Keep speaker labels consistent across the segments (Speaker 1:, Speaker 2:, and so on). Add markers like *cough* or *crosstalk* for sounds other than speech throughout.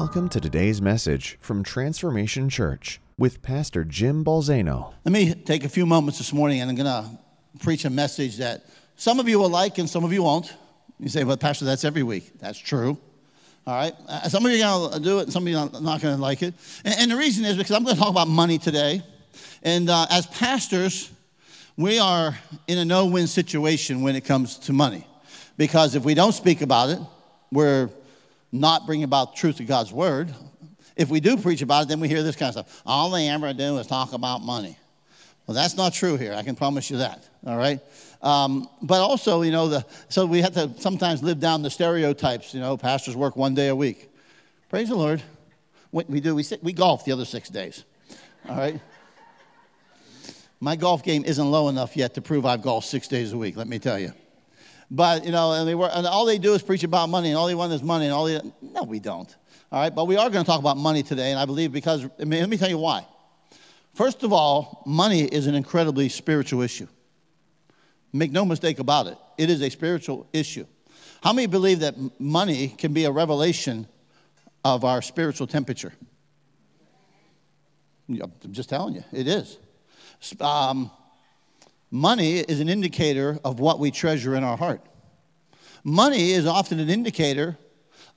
Speaker 1: Welcome to today's message from Transformation Church with Pastor Jim Balzano.
Speaker 2: Let me take a few moments this morning and I'm going to preach a message that some of you will like and some of you won't. You say, well, Pastor, that's every week. That's true. All right. Uh, some of you are going to do it and some of you are not going to like it. And, the reason is because I'm going to talk about money today. And uh, as pastors, we are in a no win situation when it comes to money. Because if we don't speak about it, we're not bringing about truth of God's word. If we do preach about it, then we hear this kind of stuff. All they ever do is talk about money. Well, that's not true here. I can promise you that. All right. Um, but also, you know, the, so we have to sometimes live down the stereotypes. You know, pastors work one day a week. Praise the Lord. What we do, we, sit, we golf the other six days. All right. My golf game isn't low enough yet to prove I've golfed six days a week. Let me tell you. But, you know, and, they were, and all they do is preach about money, and all they want is money, and all they, no, we don't. All right, but we are going to talk about money today, and I believe because, I mean, let me tell you why. First of all, money is an incredibly spiritual issue. Make no mistake about it, it is a spiritual issue. How many believe that money can be a revelation of our spiritual temperature? I'm just telling you, it is. Um, Money is an indicator of what we treasure in our heart. Money is often an indicator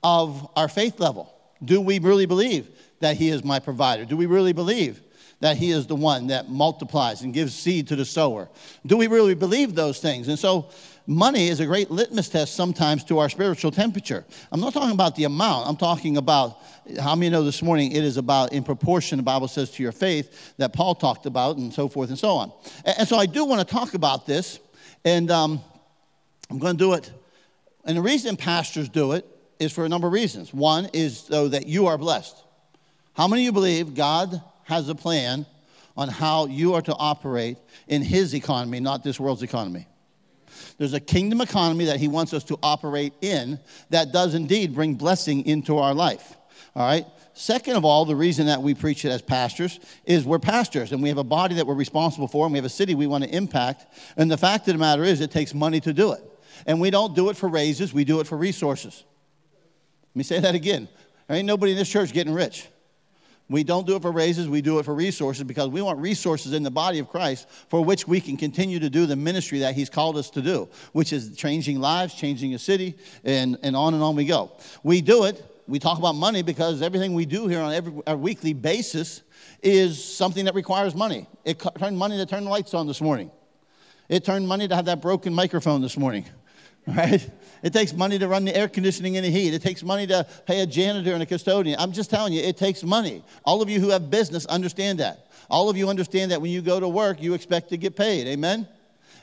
Speaker 2: of our faith level. Do we really believe that He is my provider? Do we really believe that He is the one that multiplies and gives seed to the sower? Do we really believe those things? And so, money is a great litmus test sometimes to our spiritual temperature. I'm not talking about the amount, I'm talking about how many know this morning it is about in proportion, the Bible says, to your faith that Paul talked about, and so forth and so on. And, so I do want to talk about this, and um, I'm going to do it. And the reason pastors do it is for a number of reasons. One is so that you are blessed. How many of you believe God has a plan on how you are to operate in His economy, not this world's economy? There's a kingdom economy that He wants us to operate in that does indeed bring blessing into our life. All right? Second of all, the reason that we preach it as pastors is we're pastors and we have a body that we're responsible for and we have a city we want to impact. And the fact of the matter is, it takes money to do it. And we don't do it for raises, we do it for resources. Let me say that again. There ain't nobody in this church getting rich. We don't do it for raises, we do it for resources because we want resources in the body of Christ for which we can continue to do the ministry that He's called us to do, which is changing lives, changing a city, and, and on and on we go. We do it we talk about money because everything we do here on every a weekly basis is something that requires money. It turned money to turn the lights on this morning. It turned money to have that broken microphone this morning. *laughs* Right? It takes money to run the air conditioning and the heat. It takes money to pay a janitor and a custodian. I'm just telling you, it takes money. All of you who have business understand that. All of you understand that when you go to work, you expect to get paid. Amen?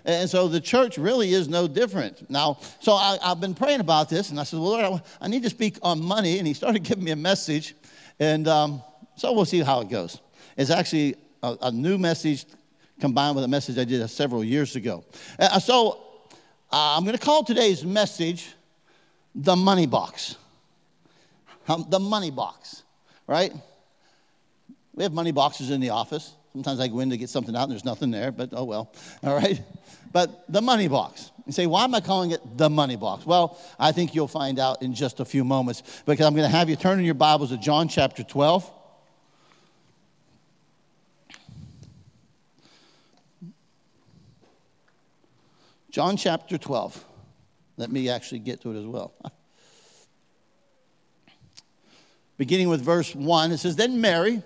Speaker 2: And so the church really is no different. Now, so I, have been praying about this, and I said, Well, Lord, I, I, need to speak on money. And He started *laughs* giving me a message. And um, so we'll see how it goes. It's actually a, a, new message combined with a message I did several years ago. Uh, so uh, I'm going to call today's message the money box. Um, the money box, right? We have money boxes in the office. Sometimes I go in to get something out and there's nothing there, but oh well. *laughs* All right. But the money box. You say, why am I calling it the money box? Well, I think you'll find out in just a few moments because I'm going to have you turn in your Bibles to John chapter 12. John chapter 12. Let me actually get to it as well. *laughs* Beginning with verse 1, it says, Then Mary,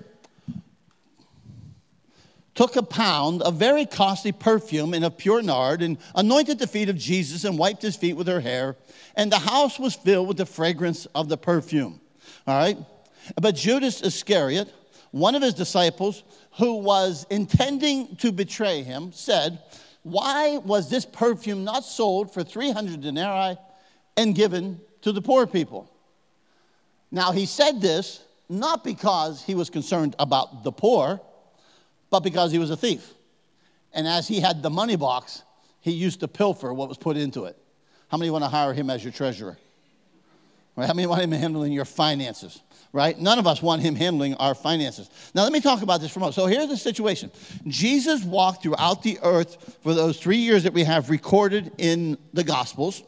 Speaker 2: took a pound of very costly perfume and of pure nard and anointed the feet of Jesus and wiped his feet with her hair. And the house was filled with the fragrance of the perfume. All right? But Judas Iscariot, one of his disciples, who was intending to betray him, said, Why was this perfume not sold for 300 denarii and given to the poor people? Now, he said this not because he was concerned about the poor but because he was a thief. And as he had the money box, he used to pilfer what was put into it. How many want to hire him as your treasurer? Right? How many want him handling your finances? Right? None of us want him handling our finances. Now, let me talk about this for a moment. So, here's the situation Jesus walked throughout the earth for those three years that we have recorded in the Gospels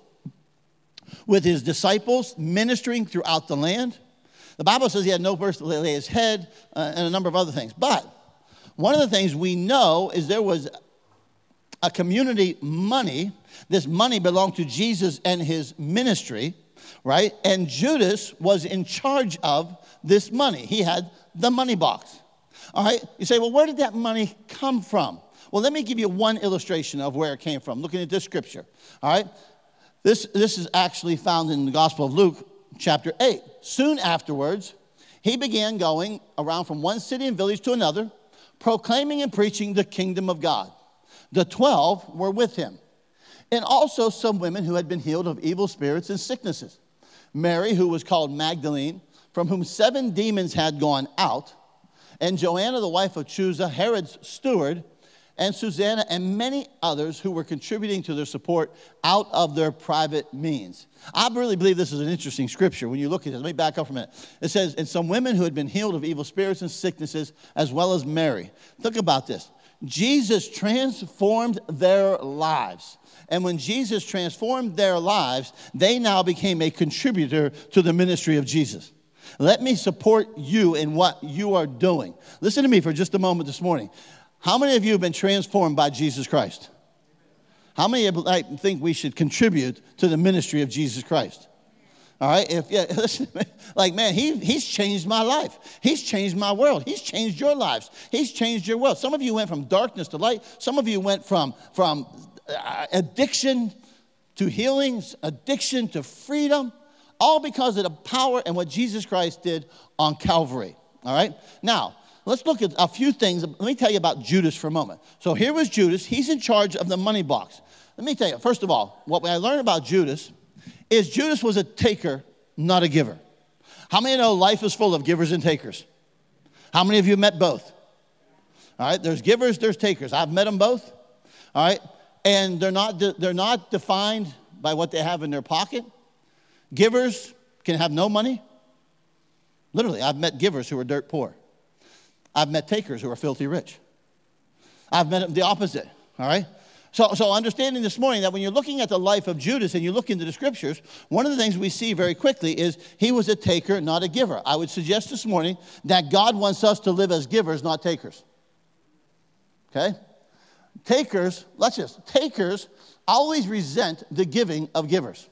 Speaker 2: with his disciples ministering throughout the land. The Bible says he had no place to lay his head uh, and a number of other things. But one of the things we know is there was a community money. This money belonged to Jesus and his ministry, right? And Judas was in charge of this money. He had the money box. All right? You say, well, where did that money come from? Well, let me give you one illustration of where it came from, looking at this scripture. All right? This, this is actually found in the Gospel of Luke, chapter 8. Soon afterwards, he began going around from one city and village to another, proclaiming and preaching the kingdom of God. The twelve were with him, and also some women who had been healed of evil spirits and sicknesses. Mary, who was called Magdalene, from whom seven demons had gone out, and Joanna, the wife of Chuza, Herod's steward, and Susanna, and many others who were contributing to their support out of their private means. I really believe this is an interesting scripture when you look at it. Let me back up for a minute. It says, And some women who had been healed of evil spirits and sicknesses, as well as Mary. Think about this. Jesus transformed their lives. And when Jesus transformed their lives, they now became a contributor to the ministry of Jesus. Let me support you in what you are doing. Listen to me for just a moment this morning. How many of you have been transformed by Jesus Christ? How many of you think we should contribute to the ministry of Jesus Christ? All right, if yeah, *laughs* listen, like man, he, he's changed my life. He's changed my world. He's changed your lives. He's changed your world. Some of you went from darkness to light. Some of you went from from uh, addiction to healings, addiction to freedom all because of the power and what Jesus Christ did on Calvary. All right? Now, let's look at a few things. Let me tell you about Judas for a moment. So here was Judas. He's in charge of the money box. Let me tell you, first of all, what I learned about Judas is Judas was a taker, not a giver. How many know life is full of givers and takers? How many of you met both? All right, there's givers, there's takers. I've met them both. All right, and they're not, they're not defined by what they have in their pocket. Givers can have no money. Literally, I've met givers who are dirt poor. I've met takers who are filthy rich. I've met the opposite, all right? So, so understanding this morning that when you're looking at the life of Judas and you look into the scriptures, one of the things we see very quickly is he was a taker, not a giver. I would suggest this morning that God wants us to live as givers, not takers. Okay? Takers, let's just, takers always resent the giving of givers.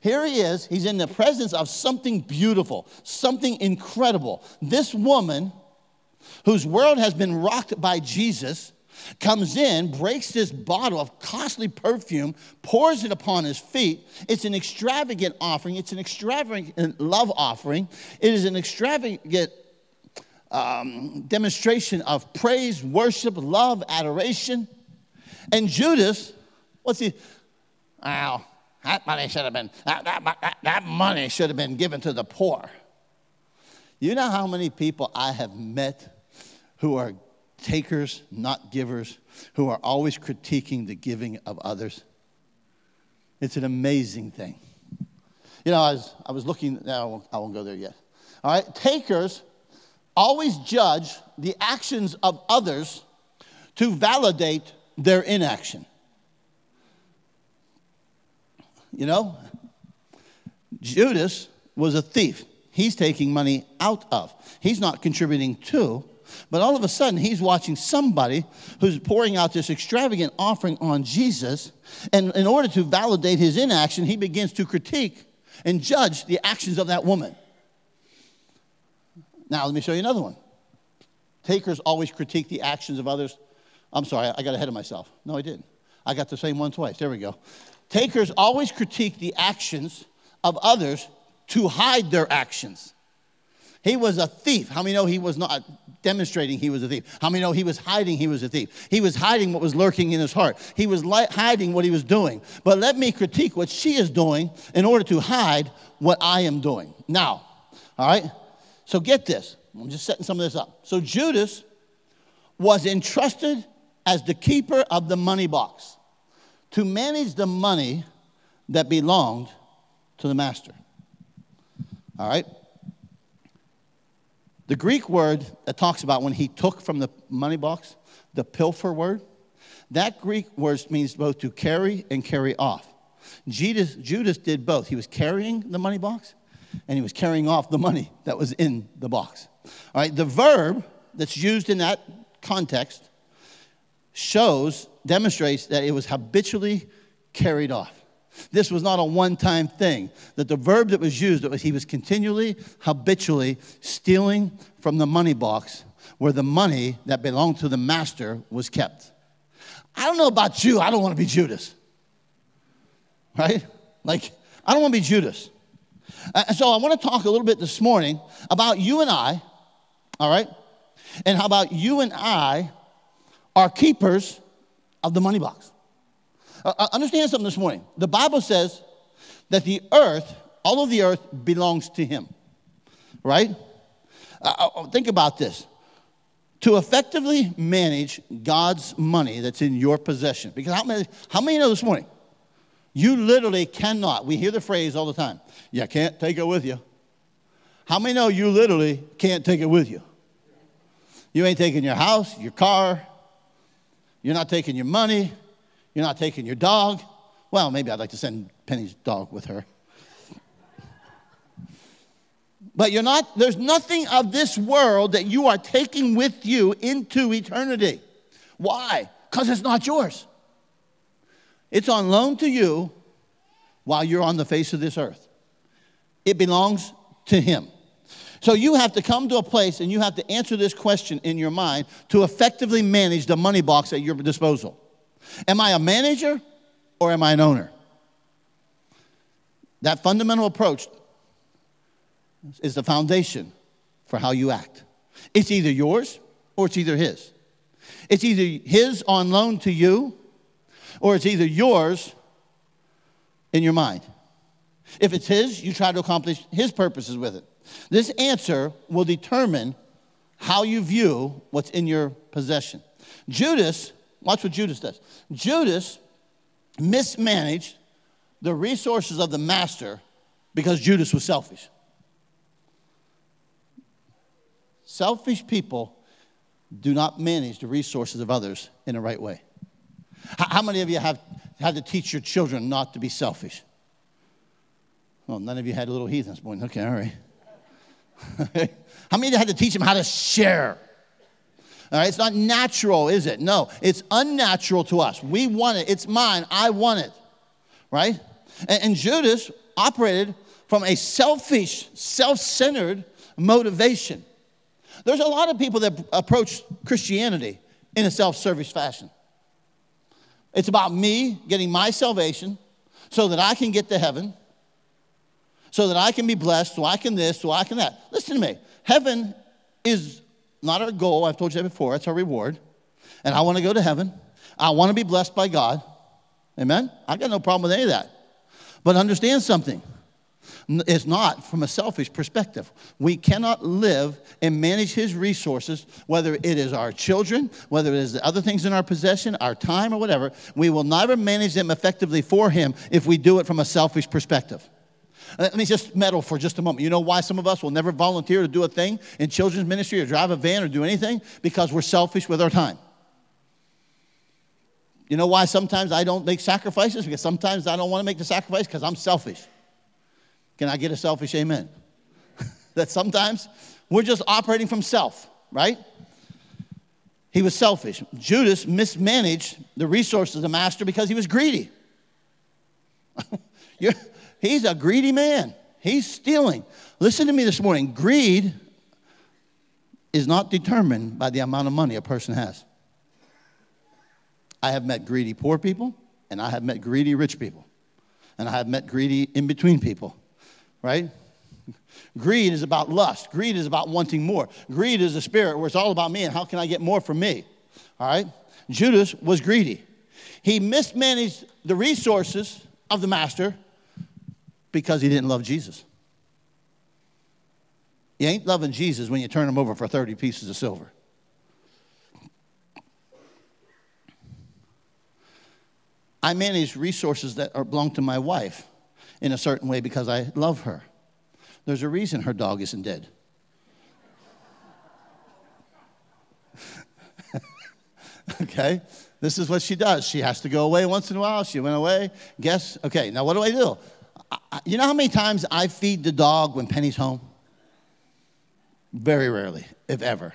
Speaker 2: Here he is, he's in the presence of something beautiful, something incredible. This woman, whose world has been rocked by Jesus, comes in, breaks this bottle of costly perfume, pours it upon his feet. It's an extravagant offering, it's an extravagant love offering, it is an extravagant um, demonstration of praise, worship, love, adoration. And Judas, what's he? Wow, that money should have been, that, that, that, that money should have been given to the poor. You know how many people I have met who are takers, not givers, who are always critiquing the giving of others? It's an amazing thing. You know, I was, I was looking, no, I won't, I won't go there yet. All right, takers always judge the actions of others to validate their inaction. You know, Judas was a thief. He's taking money out of. He's not contributing to. But all of a sudden, he's watching somebody who's pouring out this extravagant offering on Jesus. And in order to validate his inaction, he begins to critique and judge the actions of that woman. Now, let me show you another one. Takers always critique the actions of others. I'm sorry, I got ahead of myself. No, I didn't. I got the same one twice. There we go. Takers always critique the actions of others to hide their actions. He was a thief. How many know he was not demonstrating he was a thief? How many know he was hiding he was a thief? He was hiding what was lurking in his heart. He was li- hiding what he was doing. But let me critique what she is doing in order to hide what I am doing. Now, all right? So get this. I'm just setting some of this up. So Judas was entrusted as the keeper of the money box to manage the money that belonged to the master. All right? The Greek word that talks about when he took from the money box, the pilfer word, that Greek word means both to carry and carry off. Judas, Judas did both. He was carrying the money box and he was carrying off the money that was in the box. All right, the verb that's used in that context shows, demonstrates that it was habitually carried off. This was not a one time thing. That the verb that was used, was he was continually, habitually stealing from the money box where the money that belonged to the master was kept. I don't know about you, I don't want to be Judas. Right? Like, I don't want to be Judas. Uh, so I want to talk a little bit this morning about you and I, all right? And how about you and I are keepers of the money box. Uh, uh, understand something this morning. The Bible says that the earth, all of the earth, belongs to Him, right? Uh, uh, uh, think about this. To effectively manage God's money that's in your possession, because how many, how many know this morning? You literally cannot. We hear the phrase all the time. You can't take it with you. How many know you literally can't take it with you? You ain't taking your house, your car, you're not taking your money. You're not taking your dog. Well, maybe I'd like to send Penny's dog with her. But you're not, there's nothing of this world that you are taking with you into eternity. Why? Because it's not yours. It's on loan to you while you're on the face of this earth. It belongs to Him. So you have to come to a place and you have to answer this question in your mind to effectively manage the money box at your disposal. Am I a manager or am I an owner? That fundamental approach is the foundation for how you act. It's either yours or it's either his. It's either his on loan to you or it's either yours in your mind. If it's his, you try to accomplish his purposes with it. This answer will determine how you view what's in your possession. Judas, watch what Judas does. Judas mismanaged the resources of the master because Judas was selfish. Selfish people do not manage the resources of others in the right way. How many of you have had to teach your children not to be selfish? Well, none of you had little heathens born. Okay, all right. *laughs* how many of you had to teach them how to share? All right, it's not natural, is it? No, it's unnatural to us. We want it. It's mine. I want it. Right? And, and Judas operated from a selfish, self centered motivation. There's a lot of people that approach Christianity in a self service fashion. It's about me getting my salvation so that I can get to heaven so that I can be blessed, so I can this, so I can that. Listen to me. Heaven is not our goal. I've told you that before. It's our reward. And I want to go to heaven. I want to be blessed by God. Amen? I got no problem with any of that. But understand something. It's not from a selfish perspective. We cannot live and manage His resources, whether it is our children, whether it is the other things in our possession, our time, or whatever. We will never manage them effectively for Him if we do it from a selfish perspective. Uh, let me just meddle for just a moment. You know why some of us will never volunteer to do a thing in children's ministry or drive a van or do anything? Because we're selfish with our time. You know why sometimes I don't make sacrifices? Because sometimes I don't want to make the sacrifice because I'm selfish. Can I get a selfish amen? *laughs* that sometimes we're just operating from self, right? He was selfish. Judas mismanaged the resources of the master because he was greedy. *laughs* He's a greedy man. He's stealing. Listen to me this morning. Greed is not determined by the amount of money a person has. I have met greedy poor people, and I have met greedy rich people, and I have met greedy in between people, right? Greed is about lust. Greed is about wanting more. Greed is a spirit where it's all about me and how can I get more from me. All right? Judas was greedy. He mismanaged the resources of the master because he didn't love Jesus. You ain't loving Jesus when you turn him over for 30 pieces of silver. I manage resources that are, belong to my wife in a certain way because I love her. There's a reason her dog isn't dead. *laughs* okay? This is what she does. She has to go away once in a while. She went away. Guess, okay, now what do I do? You know how many times I feed the dog when Penny's home? Very rarely, if ever,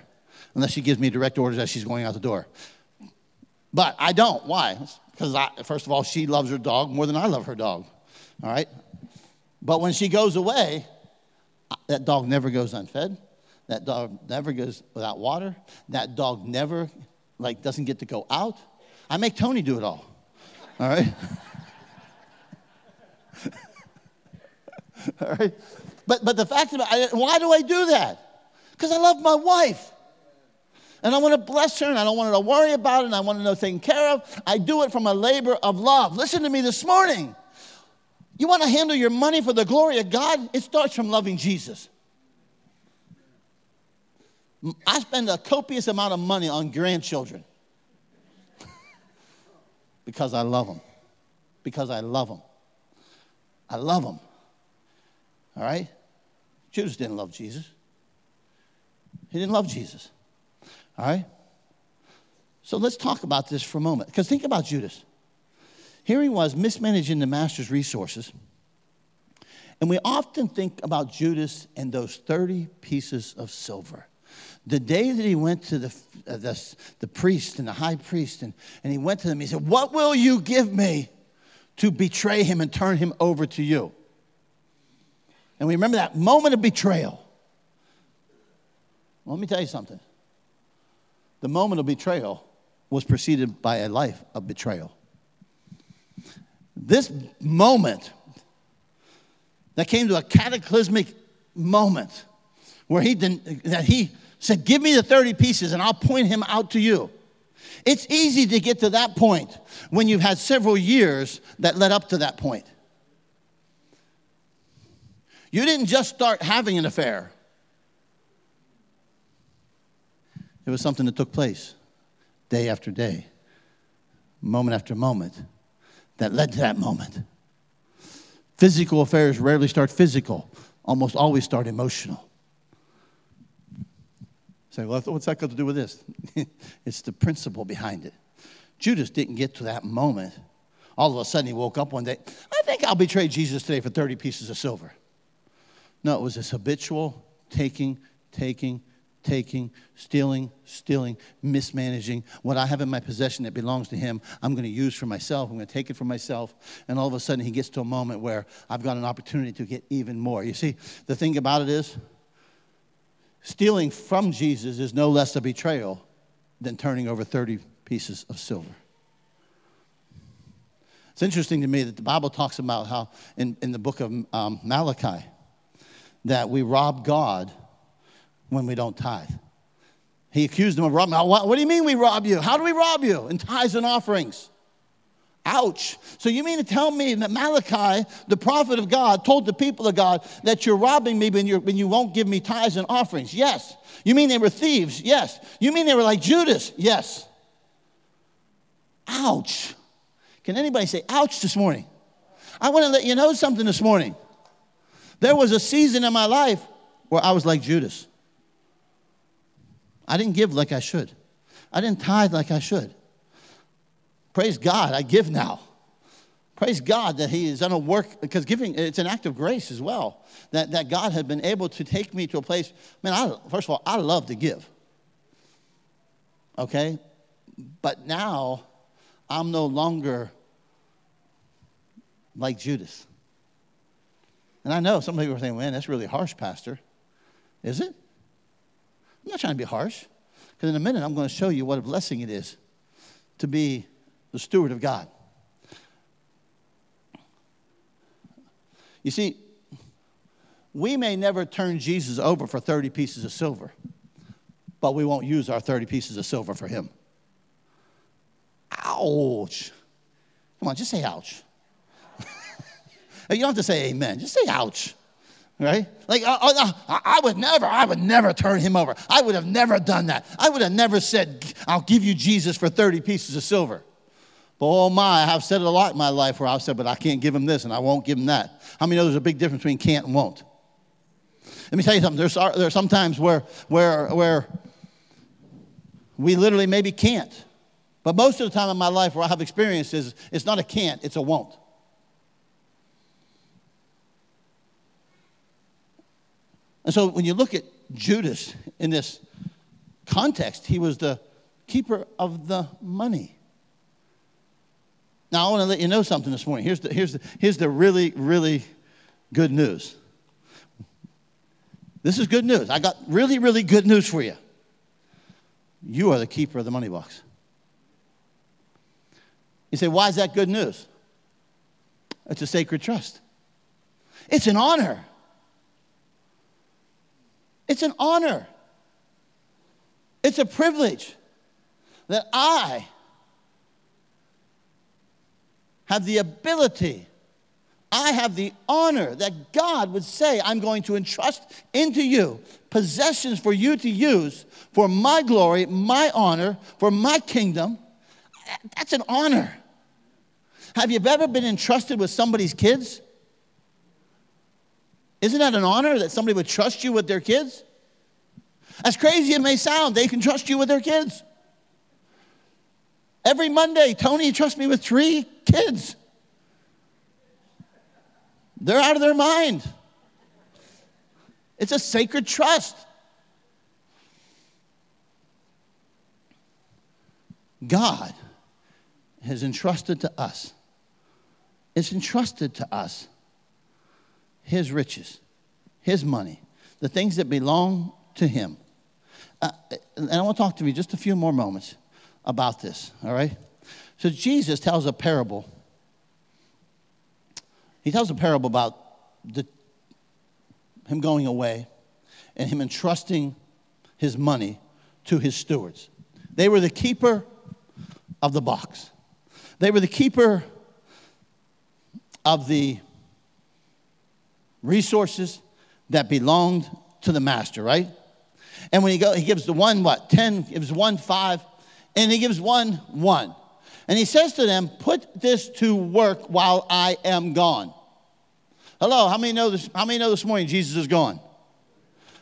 Speaker 2: unless she gives me direct orders as she's going out the door. But I don't. Why? Because, first of all, she loves her dog more than I love her dog. All right? But when she goes away, that dog never goes unfed. That dog never goes without water. That dog never, like, doesn't get to go out. I make Tony do it all. All right? *laughs* *laughs* all right? But, but the fact about it, why do I do that? Because I love my wife. And I want to bless her and I don't want her to worry about it and I want to know taken care of. I do it from a labor of love. Listen to me this morning. You want to handle your money for the glory of God? It starts from loving Jesus. I spend a copious amount of money on grandchildren *laughs* because I love them. Because I love them. I love them. All right? Judas didn't love Jesus. He didn't love Jesus. All right? So let's talk about this for a moment. Because think about Judas. Here he was mismanaging the master's resources. And we often think about Judas and those 30 pieces of silver. The day that he went to the, uh, the, the, priest and the high priest, and, and he went to them, he said, What will you give me to betray him and turn him over to you? And we remember that moment of betrayal. Well, let me tell you something. The moment of betrayal was preceded by a life of betrayal. This moment that came to a cataclysmic moment where he didn't, that he said, Give me the 30 pieces and I'll point him out to you. It's easy to get to that point when you've had several years that led up to that point. You didn't just start having an affair, it was something that took place day after day, moment after moment, that led to that moment. Physical affairs rarely start physical, almost always start emotional. Say, well, what's that got to do with this? *laughs* it's the principle behind it. Judas didn't get to that moment. All of a sudden, he woke up one day. I think I'll betray Jesus today for 30 pieces of silver. No, it was this habitual taking, taking, taking, stealing, stealing, mismanaging. What I have in my possession that belongs to him, I'm going to use for myself. I'm going to take it for myself. And all of a sudden, he gets to a moment where I've got an opportunity to get even more. You see, the thing about it is, Stealing from Jesus is no less a betrayal than turning over 30 pieces of silver. It's interesting to me that the Bible talks about how, in, in the book of um, Malachi, that we rob God when we don't tithe. He accused them of robbing. What, what do you mean we rob you? How do we rob you? In tithes and offerings. Ouch. So you mean to tell me that Malachi, the prophet of God, told the people of God that you're robbing me when, you're, when you won't give me tithes and offerings? Yes. You mean they were thieves? Yes. You mean they were like Judas? Yes. Ouch. Can anybody say ouch this morning? I want to let you know something this morning. There was a season in my life where I was like Judas. I didn't give like I should. I didn't tithe like I should. Praise God, I give now. Praise God that He has done a work, because giving, it's an act of grace as well. That, that God had been able to take me to a place. Man, I, first of all, I love to give. Okay? But now, I'm no longer like Judas. And I know some people are saying, man, that's really harsh, Pastor. Is it? I'm not trying to be harsh. Because in a minute, I'm going to show you what a blessing it is to be the steward of God. You see, we may never turn Jesus over for 30 pieces of silver, but we won't use our 30 pieces of silver for him. Ouch. Come on, just say ouch. You don't have to say amen, just say ouch. Right? Like, uh, uh, uh, I would never, I would never turn him over. I would have never done that. I would have never said, I'll give you Jesus for 30 pieces of silver. But oh my, I've said it a lot in my life where I've said, but I can't give him this and I won't give him that. How many know there's a big difference between can't and won't? Let me tell you something. There's, there are some times where, where, where we literally maybe can't. But most of the time in my life where I have experiences, it's not a can't, it's a won't. And so when you look at Judas in this context, he was the keeper of the money. Now, I want to let you know something this morning. Here's the, here's the, here's the really, really good news. This is good news. I got really, really good news for you. You are the keeper of the money box. You say, why is that good news? It's a sacred trust. It's an honor. It's an honor. It's a privilege that I have the ability, I have the honor that God would say, I'm going to entrust into you possessions for you to use for my glory, my honor, for my kingdom. That's an honor. Have you ever been entrusted with somebody's kids? Isn't that an honor that somebody would trust you with their kids? As crazy as it may sound, they can trust you with their kids. Every Monday, Tony trusts me with three kids. They're out of their mind. It's a sacred trust. God has entrusted to us, it's entrusted to us His riches, His money, the things that belong to Him. Uh, and I want to talk to you just a few more moments about this, all right? So Jesus tells a parable. He tells a parable about the, him going away and him entrusting his money to his stewards. They were the keeper of the box, they were the keeper of the resources that belonged to the master, right? And when he go, he gives the one what? 10, gives one five, and he gives one one. And he says to them, Put this to work while I am gone. Hello, how many know this? How many know this morning Jesus is gone?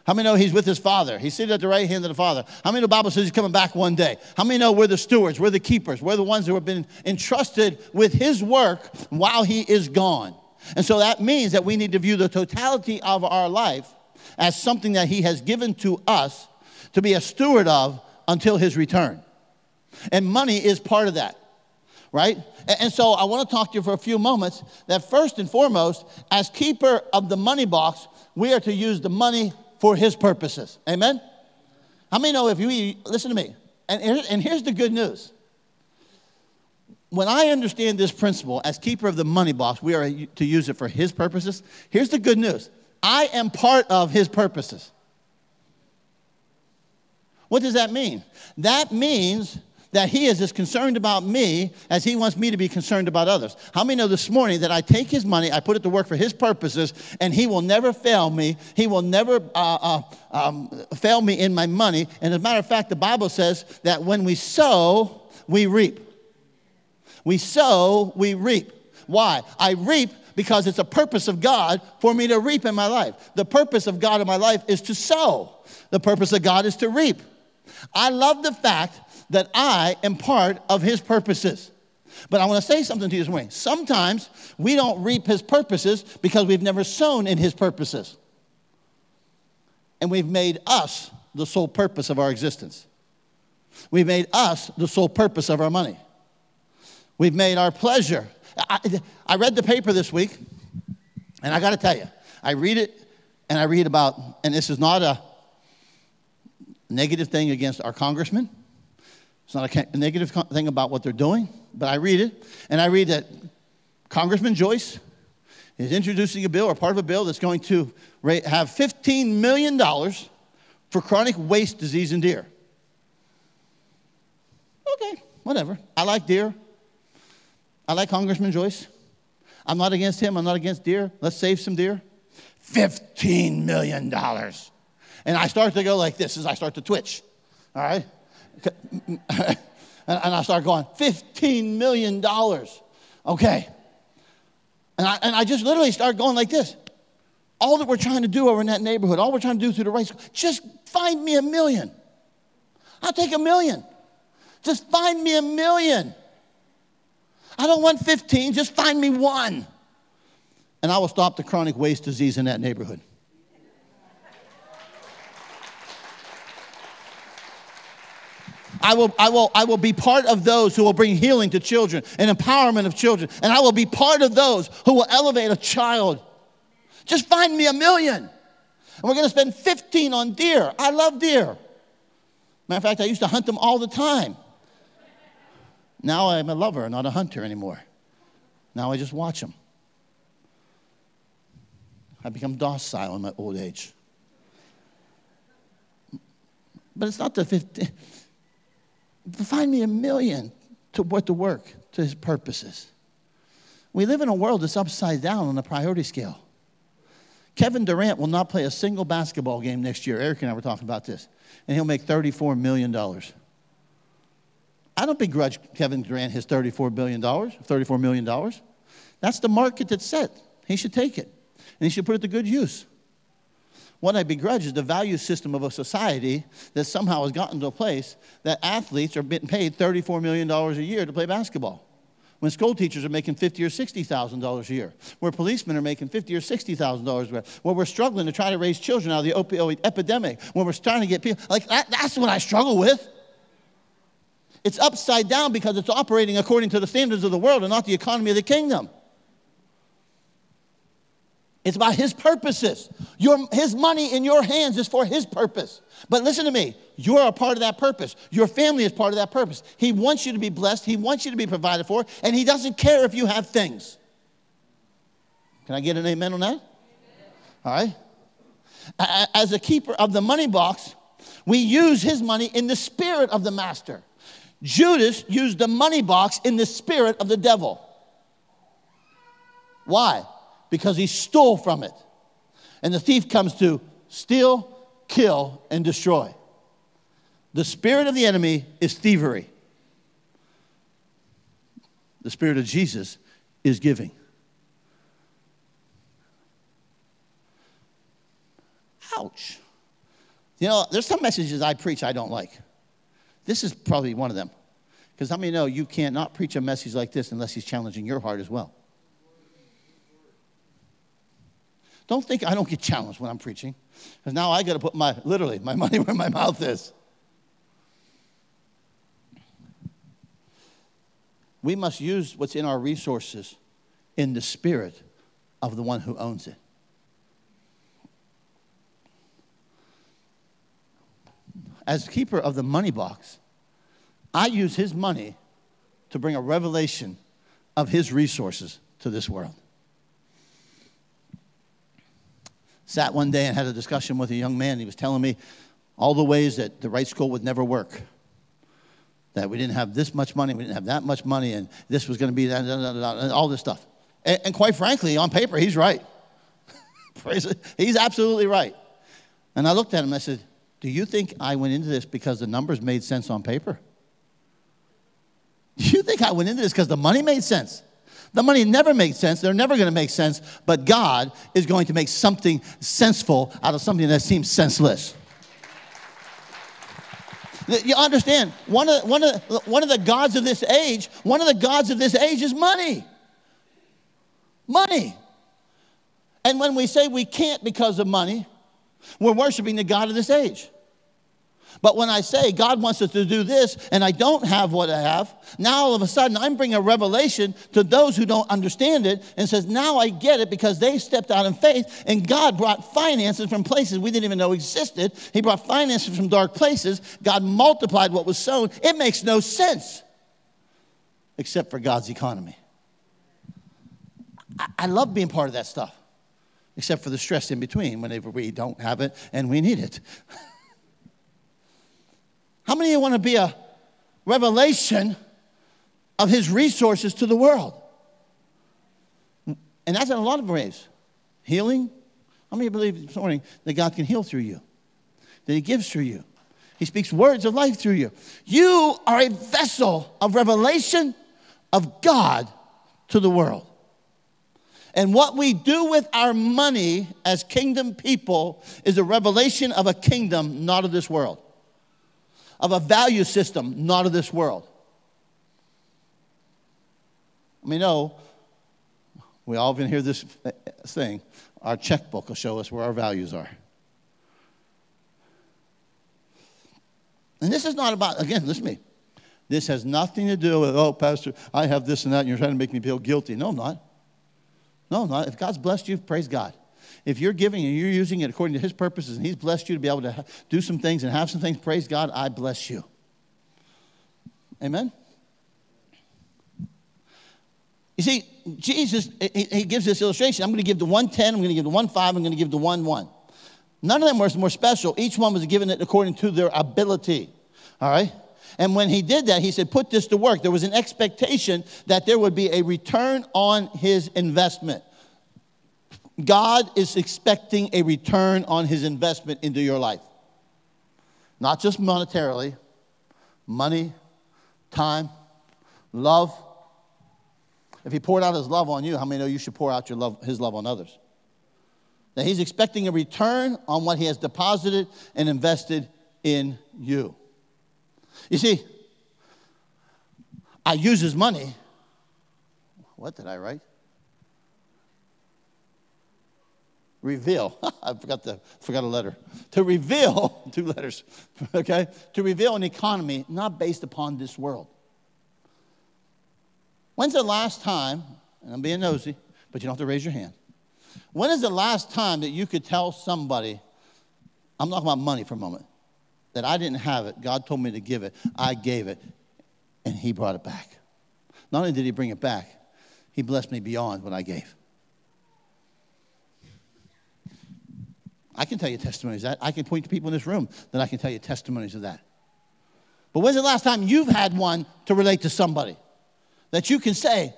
Speaker 2: How many know he's with his Father? He's seated at the right hand of the Father. How many know the Bible says he's coming back one day? How many know we're the stewards, we're the keepers, we're the ones who have been entrusted with his work while he is gone? And so that means that we need to view the totality of our life as something that he has given to us to be a steward of until his return. And money is part of that, right? And so I want to talk to you for a few moments that first and foremost, as keeper of the money box, we are to use the money for his purposes. Amen? How many know if you, listen to me, and, and here's the good news. When I understand this principle as keeper of the money box, we are to use it for his purposes. Here's the good news I am part of his purposes. What does that mean? That means that he is as concerned about me as he wants me to be concerned about others. How many know this morning that I take his money, I put it to work for his purposes, and he will never fail me? He will never uh, uh, um, fail me in my money. And as a matter of fact, the Bible says that when we sow, we reap. We sow, we reap. Why? I reap because it's a purpose of God for me to reap in my life. The purpose of God in my life is to sow, the purpose of God is to reap. I love the fact that I am part of His purposes. But I want to say something to you this morning. Sometimes we don't reap His purposes because we've never sown in His purposes. And we've made us the sole purpose of our existence. We've made us the sole purpose of our money. We've made our pleasure. I, I read the paper this week, and I got to tell you, I read it and I read about, and this is not a negative thing against our congressman. It's not a negative thing about what they're doing, but I read it, and I read that Congressman Joyce is introducing a bill or part of a bill that's going to have $15 million for chronic waste disease in deer. Okay, whatever. I like deer. I like Congressman Joyce. I'm not against him. I'm not against deer. Let's save some deer. $15 million. And I start to go like this as I start to twitch. All right? *laughs* and I start going, $15 million. Okay. And I, and I just literally start going like this. All that we're trying to do over in that neighborhood, all we're trying to do through the race, just find me a million. I'll take a million. Just find me a million. I don't want 15, just find me one. And I will stop the chronic waste disease in that neighborhood. I will, I, will, I will be part of those who will bring healing to children and empowerment of children. And I will be part of those who will elevate a child. Just find me a million. And we're going to spend 15 on deer. I love deer. Matter of fact, I used to hunt them all the time. Now I'm a lover, not a hunter anymore. Now I just watch them. I become docile in my old age. But it's not the 50. *laughs* Find me a million to put to work to his purposes. We live in a world that's upside down on the priority scale. Kevin Durant will not play a single basketball game next year. Eric and I were talking about this. And he'll make $34 million. I don't begrudge Kevin Durant his $34 billion, $34 million. That's the market that's set. He should take it. And he should put it to good use. What I begrudge is the value system of a society that somehow has gotten to a place that athletes are being paid $34 million a year to play basketball. When school teachers are making fifty or sixty thousand dollars a year, where policemen are making fifty or sixty thousand dollars a year, where we're struggling to try to raise children out of the opioid epidemic, when we're trying to get people like that, that's what I struggle with. It's upside down because it's operating according to the standards of the world and not the economy of the kingdom. It's about his purposes. Your, his money in your hands is for his purpose. But listen to me, you're a part of that purpose. Your family is part of that purpose. He wants you to be blessed, he wants you to be provided for, and he doesn't care if you have things. Can I get an amen on that? All right. As a keeper of the money box, we use his money in the spirit of the master. Judas used the money box in the spirit of the devil. Why? because he stole from it. And the thief comes to steal, kill, and destroy. The spirit of the enemy is thievery. The spirit of Jesus is giving. Ouch. You know, there's some messages I preach I don't like. This is probably one of them. Because how many know you can't not preach a message like this unless he's challenging your heart as well? Don't think I don't get challenged when I'm preaching, because now I got to put my, literally, my *laughs* money where my mouth is. We must use what's in our resources in the spirit of the one who owns it. As keeper of the money box, I use his money to bring a revelation of his resources to this world. sat one day and had a discussion with a young man. He was telling me all the ways that the right school would never work. That we didn't have this much money, we didn't have that much money, and this was going to be that, and all this stuff. And, and, quite frankly, on paper, he's right. *laughs* He's absolutely right. And I looked at him and I said, Do you think I went into this because the numbers made sense on paper? Do you think I went into this because the money made sense? The money never makes sense. They're never going to make sense, but God is going to make something senseful out of something that seems senseless. You understand, one of, one, of, one of the gods of this age, one of the gods of this age is money. Money. And when we say we can't because of money, we're worshiping the God of this age. But when I say God wants us to do this and I don't have what I have, now all of a sudden I'm bringing a revelation to those who don't understand it and says, now I get it because they stepped out in faith and God brought finances from places we didn't even know existed. He brought finances from dark places. God multiplied what was sown. It makes no sense except for God's economy. I, I love being part of that stuff, except for the stress in between whenever we don't have it and we need it. *laughs* How many of you want to be a revelation of his resources to the world? And that's in a lot of ways. Healing. How many believe this morning that God can heal through you? That he gives through you. He speaks words of life through you. You are a vessel of revelation of God to the world. And what we do with our money as kingdom people is a revelation of a kingdom not of this world of a value system not of this world. I mean, no, we all can hear this thing. Our checkbook will show us where our values are. And this is not about, again, listen to me. This has nothing to do with, oh, Pastor, I have this and that, and you're trying to make me feel guilty. No, I'm not. No, not. If God's blessed you, praise God. If you're giving and you're using it according to His purposes, and He's blessed you to be able to do some things and have some things, praise God, I bless you. Amen? You see, Jesus, He gives this illustration. I'm going to give the 110, I'm going to give the 1 5, I'm going to give the 1 1. None of them was more special. Each one was given it according to their ability. All right? And when he did that, he said, Put this to work. There was an expectation that there would be a return on his investment. God is expecting a return on his investment into your life. Not just monetarily, money, time, love. If he poured out his love on you, how many know you should pour out your love, his love on others? That he's expecting a return on what he has deposited and invested in you. You see, I use his money. What did I write? Reveal. *laughs* I forgot the forgot a letter. To reveal *laughs* two letters. *laughs* Okay, to reveal an economy not based upon this world. When's the last time? And I'm being nosy, but you don't have to raise your hand. When is the last time that you could tell somebody, I'm talking about money for a moment, that I didn't have it, God told me to give it, I gave it, and He brought it back? Not only did He bring it back, He blessed me beyond what I gave. I can tell you testimonies of that. I can point to people in this room that I can tell you testimonies of that. But when's the last time you've had one to relate to somebody that you can say,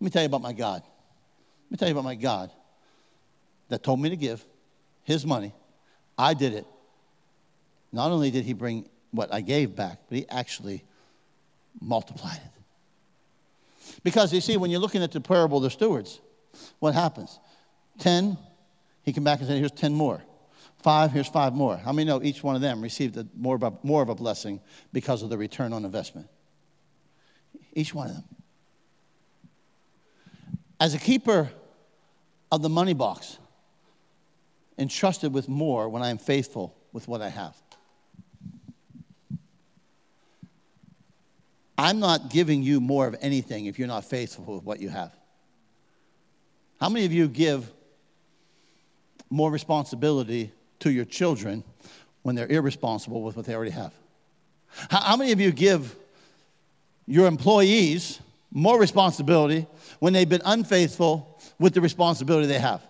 Speaker 2: let me tell you about my God? Let me tell you about my God that told me to give his money. I did it. Not only did he bring what I gave back, but he actually multiplied it. Because you see, when you're looking at the parable of the stewards, what happens? 10, he came back and said, Here's 10 more. Five, here's five more. How many know each one of them received a, more, of a, more of a blessing because of the return on investment? Each one of them. As a keeper of the money box entrusted with more when I am faithful with what I have. I'm not giving you more of anything if you're not faithful with what you have. How many of you give more responsibility to your children when they're irresponsible with what they already have? How, many of you give your employees more responsibility when they've been unfaithful with the responsibility they have.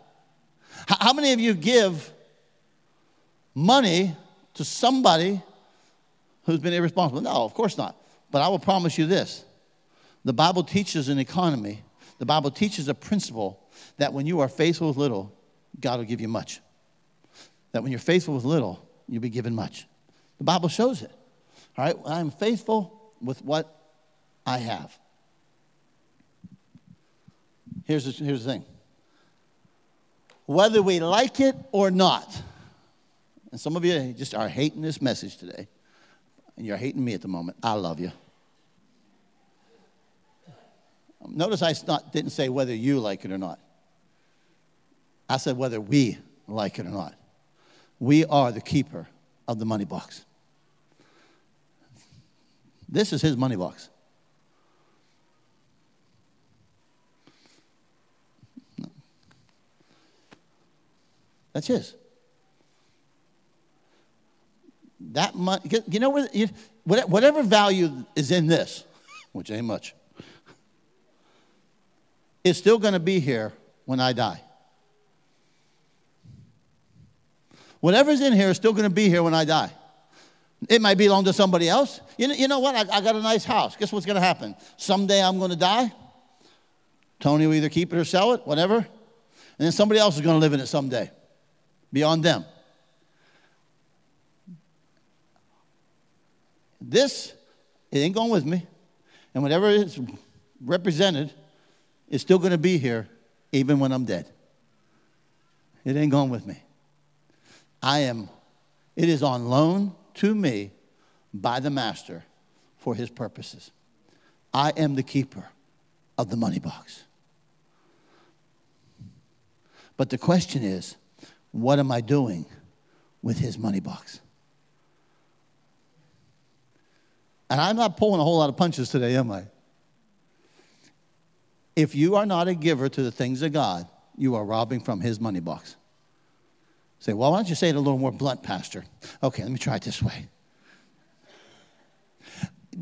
Speaker 2: How many of you give money to somebody who's been irresponsible? No, of course not. But I will promise you this the Bible teaches an economy, the Bible teaches a principle that when you are faithful with little, God will give you much. That when you're faithful with little, you'll be given much. The Bible shows it. All right, I'm faithful with what I have. Here's the, here's the thing whether we like it or not, and some of you just are hating this message today, and you're hating me at the moment. I love you. Notice I not, didn't say whether you like it or not. I said whether we like it or not. We are the keeper of the money box. This is his money box. That's his. That much, you know, whatever value is in this, which ain't much, is still going to be here when I die. Whatever's in here is still going to be here when I die. It might belong to somebody else. You know, you know what? I, I got a nice house. Guess what's going to happen? Someday I'm going to die. Tony will either keep it or sell it, whatever. And then somebody else is going to live in it someday beyond them. This, it ain't going with me. And whatever is represented is still going to be here even when I'm dead. It ain't going with me. I am, it is on loan to me by the master for his purposes. I am the keeper of the money box. But the question is what am I doing with his money box? And I'm not pulling a whole lot of punches today, am I? If you are not a giver to the things of God, you are robbing from his money box. Say, well, why don't you say it a little more blunt, Pastor? Okay, let me try it this way.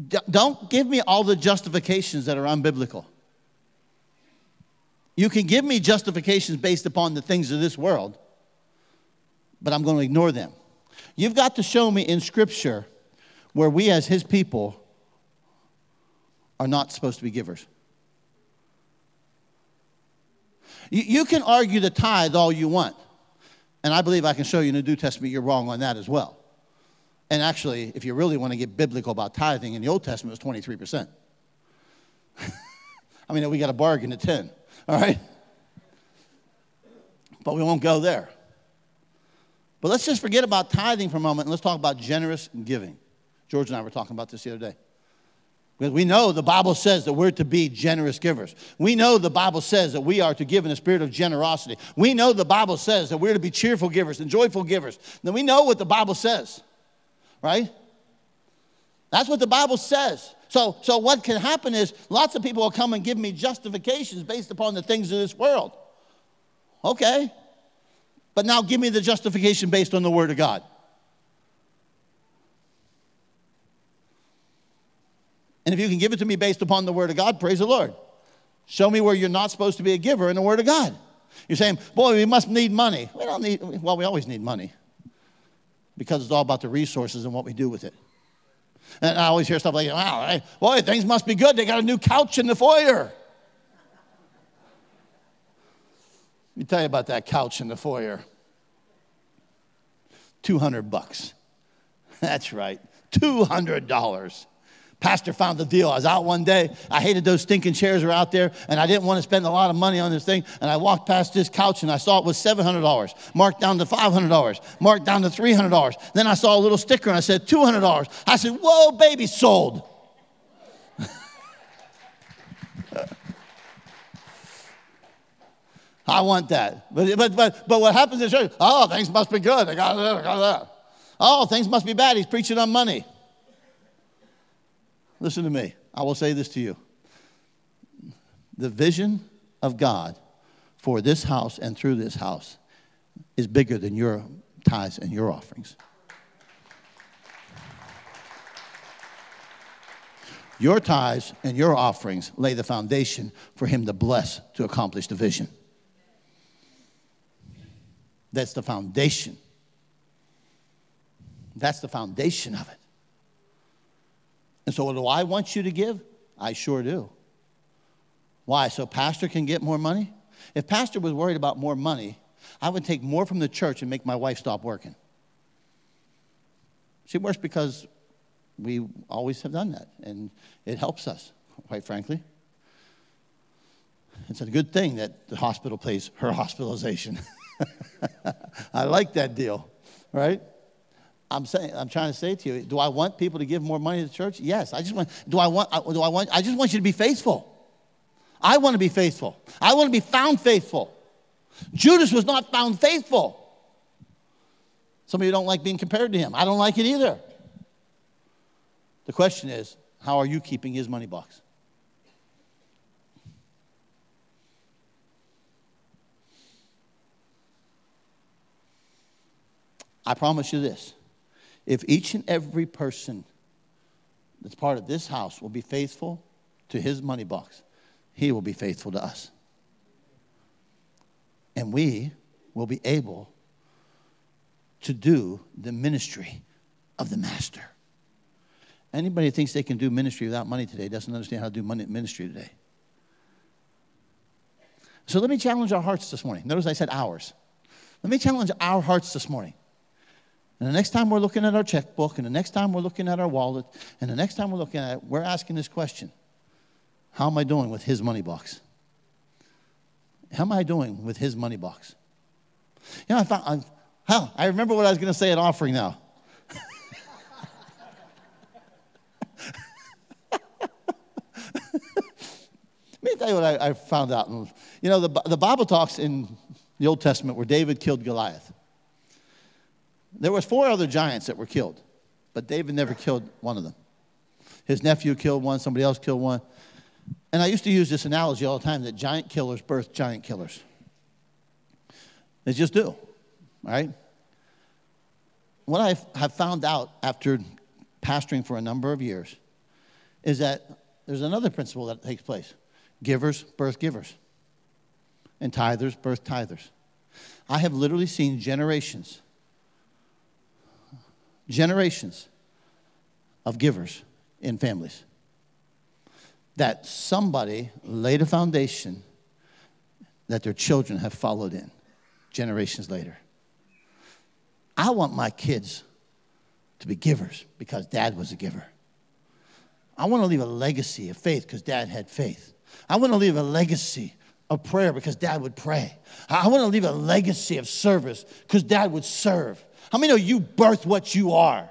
Speaker 2: D- don't give me all the justifications that are unbiblical. You can give me justifications based upon the things of this world, but I'm going to ignore them. You've got to show me in Scripture where we, as His people, are not supposed to be givers. You, you can argue the tithe all you want, and I believe I can show you in the New Testament you're wrong on that as well. And actually, if you really want to get biblical about tithing, in the Old Testament it was 23%. I mean, we got a bargain at 10, all right? But we won't go there. But let's just forget about tithing for a moment and let's talk about generous giving. George and I were talking about this the other day. Because we know the Bible says that we're to be generous givers. We know the Bible says that we are to give in a spirit of generosity. We know the Bible says that we're to be cheerful givers and joyful givers. Then we know what the Bible says, right? That's what the Bible says. So, so what can happen is lots of people will come and give me justifications based upon the things of this world. Okay. But now give me the justification based on the Word of God. And if you can give it to me based upon the Word of God, praise the Lord. Show me where you're not supposed to be a giver in the Word of God. You're saying, boy, we must need money. We don't need, well, we always need money because it's all about the resources and what we do with it. And I always hear stuff like, wow, boy, things must be good. They got a new couch in the foyer. Let me tell you about that couch in the foyer. 200 bucks. *laughs* That's right, $200. Pastor found the deal. I was out one day. I hated those stinking chairs were out there, and I didn't want to spend a lot of money on this thing. And I walked past this couch, and I saw it was $700, marked down to $500, marked down to $300. Then I saw a little sticker, and I said $200. I said, "Whoa, baby, sold." *laughs* I want that. But, but, but, but what happens in church? Oh, things must be good. I got that. I got that. Oh, things must be bad. He's preaching on money. Listen to me. I will say this to you. The vision of God for this house and through this house is bigger than your tithes and your offerings. Your tithes and your offerings lay the foundation for Him to bless to accomplish the vision. That's the foundation. That's the foundation of it. And so, do I want you to give? I sure do. Why? So, Pastor can get more money? If Pastor was worried about more money, I would take more from the church and make my wife stop working. She works because we always have done that, and it helps us, quite frankly. It's a good thing that the hospital pays her *laughs* hospitalization. *laughs* I like that deal, right? I'm saying, I'm trying to say to you, do I want people to give more money to the church? Yes. I just want, do I want, do I want, I just want you to be faithful. I want to be faithful. I want to be found faithful. Judas was not found faithful. Some of you don't like being compared to him. I don't like it either. The question is, how are you keeping his money box? I promise you this if each and every person that's part of this house will be faithful to his money box, he will be faithful to us. And we will be able to do the ministry of the master. Anybody thinks they can do ministry without money today doesn't understand how to do money, ministry today. So let me challenge our hearts this morning. Notice I said ours. Let me challenge our hearts this morning. And the next time we're looking at our checkbook, and the next time we're looking at our wallet, and the next time we're looking at it, we're asking this question How am I doing with his money box? How am I doing with his money box? You know, I found, I, hell, I remember what I was going to say at offering now. *laughs* Let me tell you what I, I found out. You know, the, the Bible talks in the Old Testament where David killed Goliath. There was four other giants that were killed, but David never killed one of them. His nephew killed one, somebody else killed one. And I used to use this analogy all the time that giant killers birth giant killers. They just do, right? What I have found out after pastoring for a number of years is that there's another principle that takes place givers birth givers, and tithers birth tithers. I have literally seen generations, generations of givers in families. That somebody laid a foundation that their children have followed in generations later. I want my kids to be givers because dad was a giver. I want to leave a legacy of faith because dad had faith. I want to leave a legacy of prayer because dad would pray. I want to leave a legacy of service because dad would serve. How many know you birth what you are?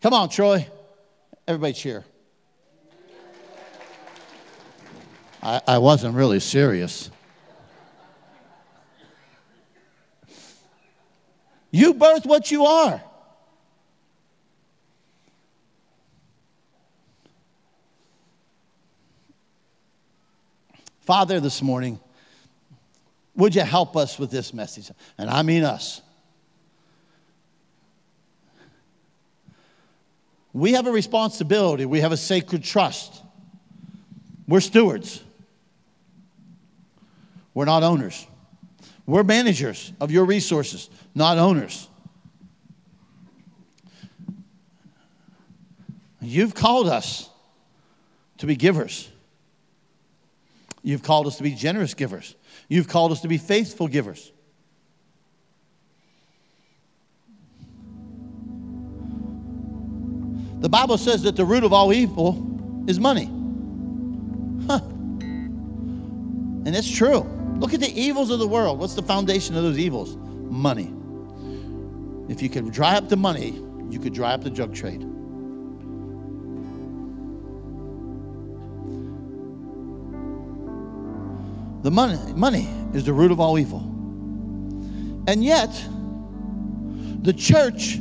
Speaker 2: Come on, Troy. Everybody cheer. I, I wasn't really serious. You birth what you are. Father, this morning, would you help us with this message? And I mean us. We have a responsibility, we have a sacred trust. We're stewards, we're not owners. We're managers of your resources, not owners. You've called us to be givers. You've called us to be generous givers. You've called us to be faithful givers. The Bible says that the root of all evil is money. Huh. And it's true. Look at the evils of the world. What's the foundation of those evils? Money. If you could dry up the money, you could dry up the drug trade. The money, money is the root of all evil. And yet, the church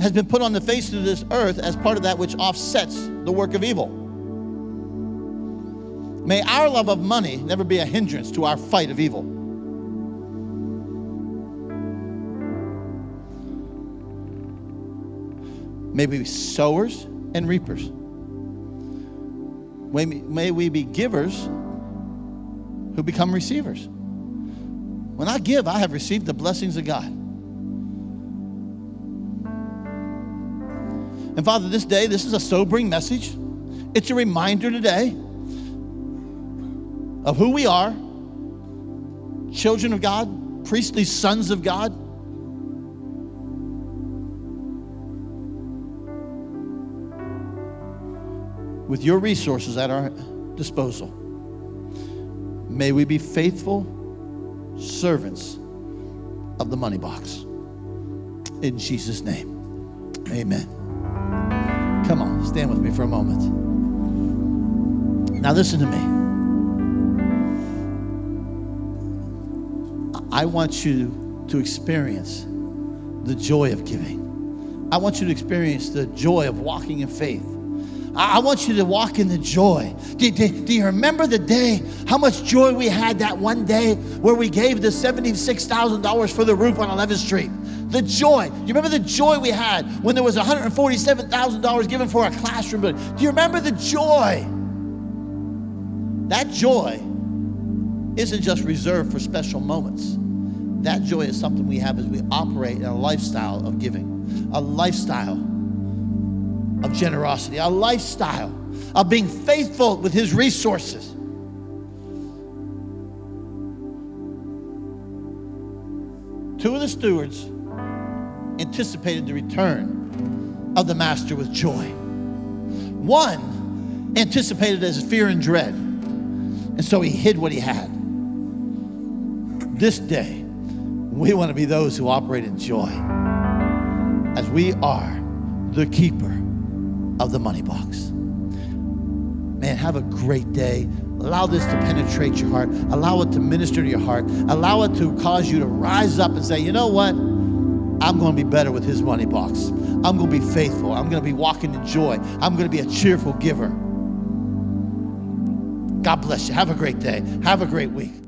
Speaker 2: has been put on the face of this earth as part of that which offsets the work of evil. May our love of money never be a hindrance to our fight of evil. May we be sowers and reapers. May, may we be givers who become receivers. When I give, I have received the blessings of God. And Father, this day, this is a sobering message. It's a reminder today of who we are children of God, priestly sons of God. With your resources at our disposal. May we be faithful servants of the money box. In Jesus' name, amen. Come on, stand with me for a moment. Now, listen to me. I want you to experience the joy of giving. I want you to experience the joy of walking in faith. I want you to walk in the joy. Do, do, do, you remember the day, how much joy we had that one day where we gave the $76,000 for the roof on 11th Street? The joy. You remember the joy we had when there was $147,000 given for a classroom building? Do you remember the joy? That joy isn't just reserved for special moments. That joy is something we have as we operate in a lifestyle of giving, a lifestyle of generosity, a lifestyle of being faithful with His resources. Two of the stewards anticipated the return of the master with joy. One anticipated as fear and dread, and so he hid what he had. This day, we want to be those who operate in joy as we are the keeper of the money box. Man, have a great day. Allow this to penetrate your heart. Allow it to minister to your heart. Allow it to cause you to rise up and say, you know what? I'm going to be better with his money box. I'm going to be faithful. I'm going to be walking in joy. I'm going to be a cheerful giver. God bless you. Have a great day. Have a great week.